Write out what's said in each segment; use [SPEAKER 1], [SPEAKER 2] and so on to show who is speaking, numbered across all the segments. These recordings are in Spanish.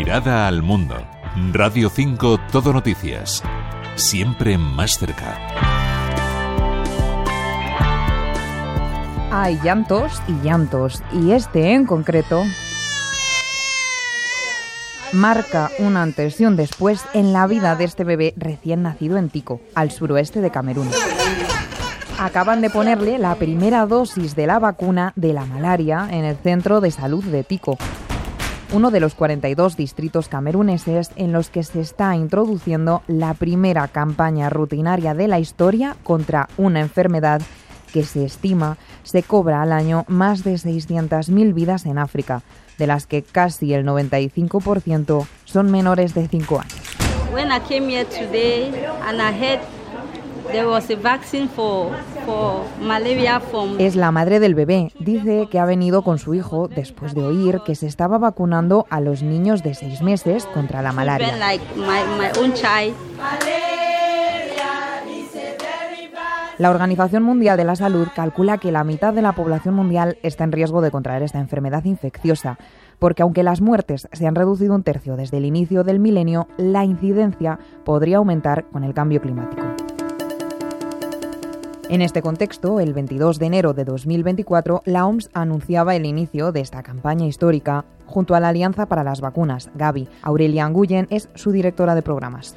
[SPEAKER 1] Mirada al mundo. Radio 5 Todo Noticias. Siempre más cerca.
[SPEAKER 2] Hay llantos y llantos, y este en concreto marca un antes y un después en la vida de este bebé recién nacido en Tico, al suroeste de Camerún. Acaban de ponerle la primera dosis de la vacuna de la malaria en el centro de salud de Tico, uno de los 42 distritos cameruneses en los que se está introduciendo la primera campaña rutinaria de la historia contra una enfermedad que se estima se cobra al año más de 600.000 vidas en África, de las que casi el 95% son menores de 5 años. Es la madre del bebé. Dice que ha venido con su hijo después de oír que se estaba vacunando a los niños de 6 meses contra la malaria. La Organización Mundial de la Salud calcula que la mitad de la población mundial está en riesgo de contraer esta enfermedad infecciosa, porque aunque las muertes se han reducido un tercio desde el inicio del milenio, la incidencia podría aumentar con el cambio climático. En este contexto, el 22 de enero de 2024, la OMS anunciaba el inicio de esta campaña histórica junto a la Alianza para las Vacunas, Gavi. Aurelia Anguyen es su directora de programas.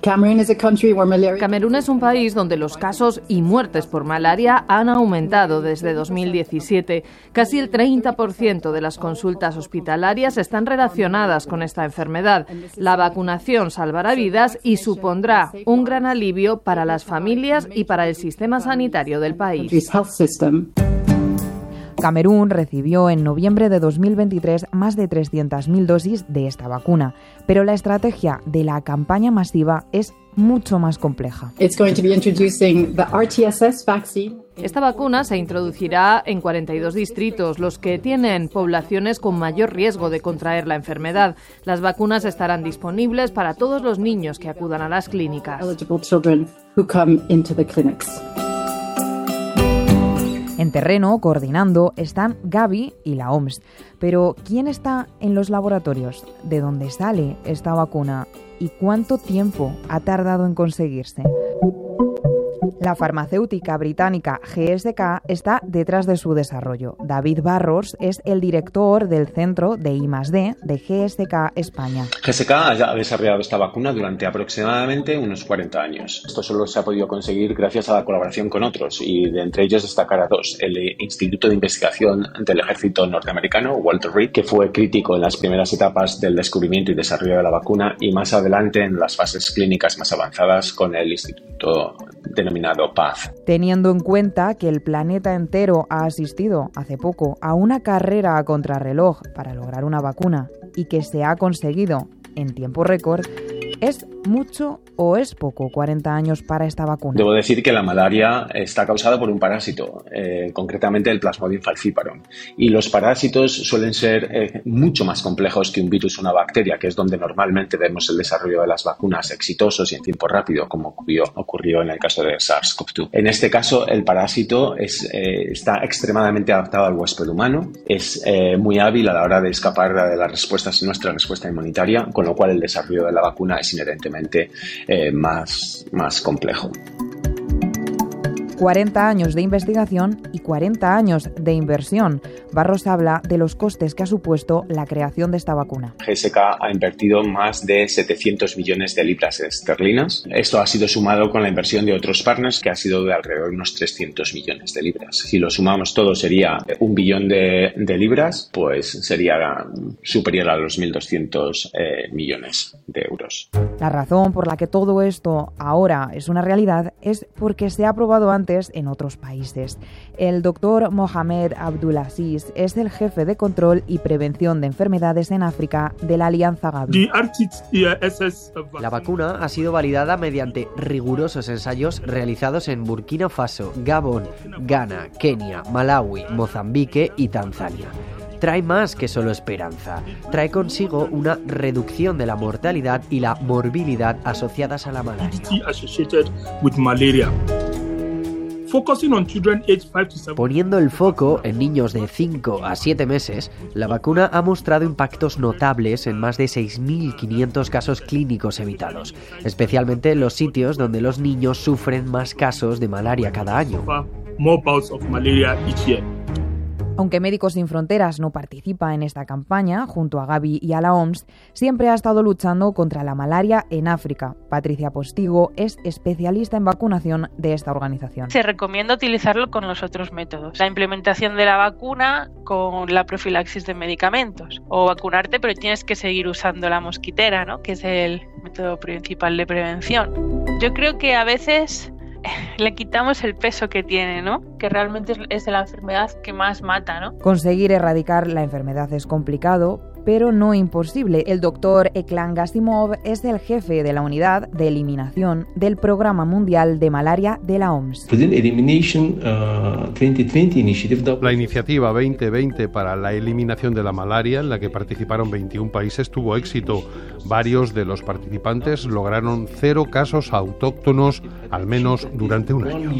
[SPEAKER 3] Camerún es un país donde los casos y muertes por malaria han aumentado desde 2017. Casi el 30% de las consultas hospitalarias están relacionadas con esta enfermedad. La vacunación salvará vidas y supondrá un gran alivio para las familias y para el sistema sanitario del país.
[SPEAKER 2] Camerún recibió en noviembre de 2023 más de 300.000 dosis de esta vacuna, pero la estrategia de la campaña masiva es mucho más compleja.
[SPEAKER 3] Esta vacuna se introducirá en 42 distritos, los que tienen poblaciones con mayor riesgo de contraer la enfermedad. Las vacunas estarán disponibles para todos los niños que acudan a las clínicas.
[SPEAKER 2] En terreno, coordinando, están Gaby y la OMS. Pero, ¿quién está en los laboratorios? ¿De dónde sale esta vacuna? ¿Y cuánto tiempo ha tardado en conseguirse? La farmacéutica británica GSK está detrás de su desarrollo. David Barros es el director del centro de I+D de GSK España.
[SPEAKER 4] GSK ha desarrollado esta vacuna durante aproximadamente unos 40 años. Esto solo se ha podido conseguir gracias a la colaboración con otros y de entre ellos destacar a dos. El Instituto de Investigación del Ejército Norteamericano, Walter Reed, que fue crítico en las primeras etapas del descubrimiento y desarrollo de la vacuna y más adelante en las fases clínicas más avanzadas con el Instituto denominado Paz.
[SPEAKER 2] Teniendo en cuenta que el planeta entero ha asistido hace poco a una carrera a contrarreloj para lograr una vacuna y que se ha conseguido en tiempo récord, ¿Es mucho o es poco 40 años para esta vacuna?
[SPEAKER 4] Debo decir que la malaria está causada por un parásito, eh, concretamente el Plasmodium falciparum. Y los parásitos suelen ser eh, mucho más complejos que un virus o una bacteria, que es donde normalmente vemos el desarrollo de las vacunas exitosos y en tiempo rápido, como ocurrió, ocurrió en el caso de SARS-CoV-2. En este caso, el parásito es, eh, está extremadamente adaptado al huésped humano, es muy hábil a la hora de escapar de las respuestas, nuestra respuesta inmunitaria, con lo cual el desarrollo de la vacuna es eh, más, más complejo.
[SPEAKER 2] 40 años de investigación y 40 años de inversión. Barros habla de los costes que ha supuesto la creación de esta vacuna.
[SPEAKER 4] GSK ha invertido más de 700 millones de libras esterlinas. Esto ha sido sumado con la inversión de otros partners que ha sido de alrededor de unos 300 millones de libras. Si lo sumamos todo sería un billón de, libras, pues sería superior a los 1.200 eh, millones de euros.
[SPEAKER 2] La razón por la que todo esto ahora es una realidad es porque se ha aprobado antes en otros países. El doctor Mohamed Abdulaziz es el jefe de control y prevención de enfermedades en África de la Alianza Gavi.
[SPEAKER 5] La vacuna ha sido validada mediante rigurosos ensayos realizados en Burkina Faso, Gabón, Ghana, Kenia, Malawi, Mozambique y Tanzania trae más que solo esperanza. Trae consigo una reducción de la mortalidad y la morbilidad asociadas a la malaria. Poniendo el foco en niños de 5 a 7 meses, la vacuna ha mostrado impactos notables en más de 6.500 casos clínicos evitados, especialmente en los sitios donde los niños sufren más casos de malaria cada año.
[SPEAKER 2] Aunque Médicos Sin Fronteras no participa en esta campaña, junto a Gaby y a la OMS, siempre ha estado luchando contra la malaria en África. Patricia Postigo es especialista en vacunación de esta organización.
[SPEAKER 6] Se recomienda utilizarlo con los otros métodos. La implementación de la vacuna con la profilaxis de medicamentos. O vacunarte, pero tienes que seguir usando la mosquitera, ¿no? que es el método principal de prevención. Yo creo que a veces le quitamos el peso que tiene, ¿no? Que realmente es, la enfermedad que más mata, ¿no?
[SPEAKER 2] Conseguir erradicar la enfermedad es complicado, pero no imposible. El doctor Eklan Gasimov es el jefe de la unidad de eliminación del Programa Mundial de Malaria de la OMS. Uh,
[SPEAKER 7] la iniciativa 2020 para la eliminación de la malaria, en la que participaron 21 países, tuvo éxito. Varios de los participantes lograron cero casos autóctonos, al menos durante un año.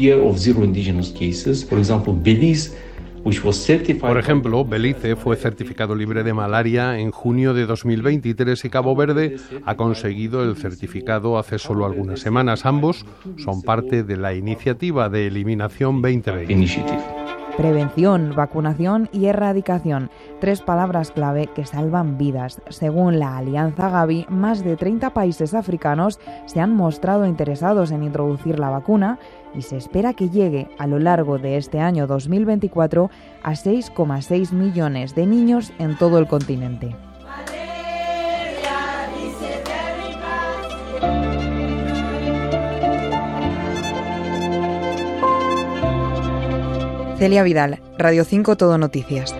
[SPEAKER 7] Por ejemplo, Belice fue certificado libre de malaria en junio de 2023 y Cabo Verde ha conseguido el certificado hace solo algunas semanas. Ambos son parte de la iniciativa de eliminación 2020.
[SPEAKER 2] Prevención, vacunación y erradicación, tres palabras clave que salvan vidas. Según la Alianza Gavi, más de 30 países africanos se han mostrado interesados en introducir la vacuna y se espera que llegue a lo largo de este año 2024 a 6,6 millones de niños en todo el continente. Celia Vidal, Radio 5 Todo Noticias.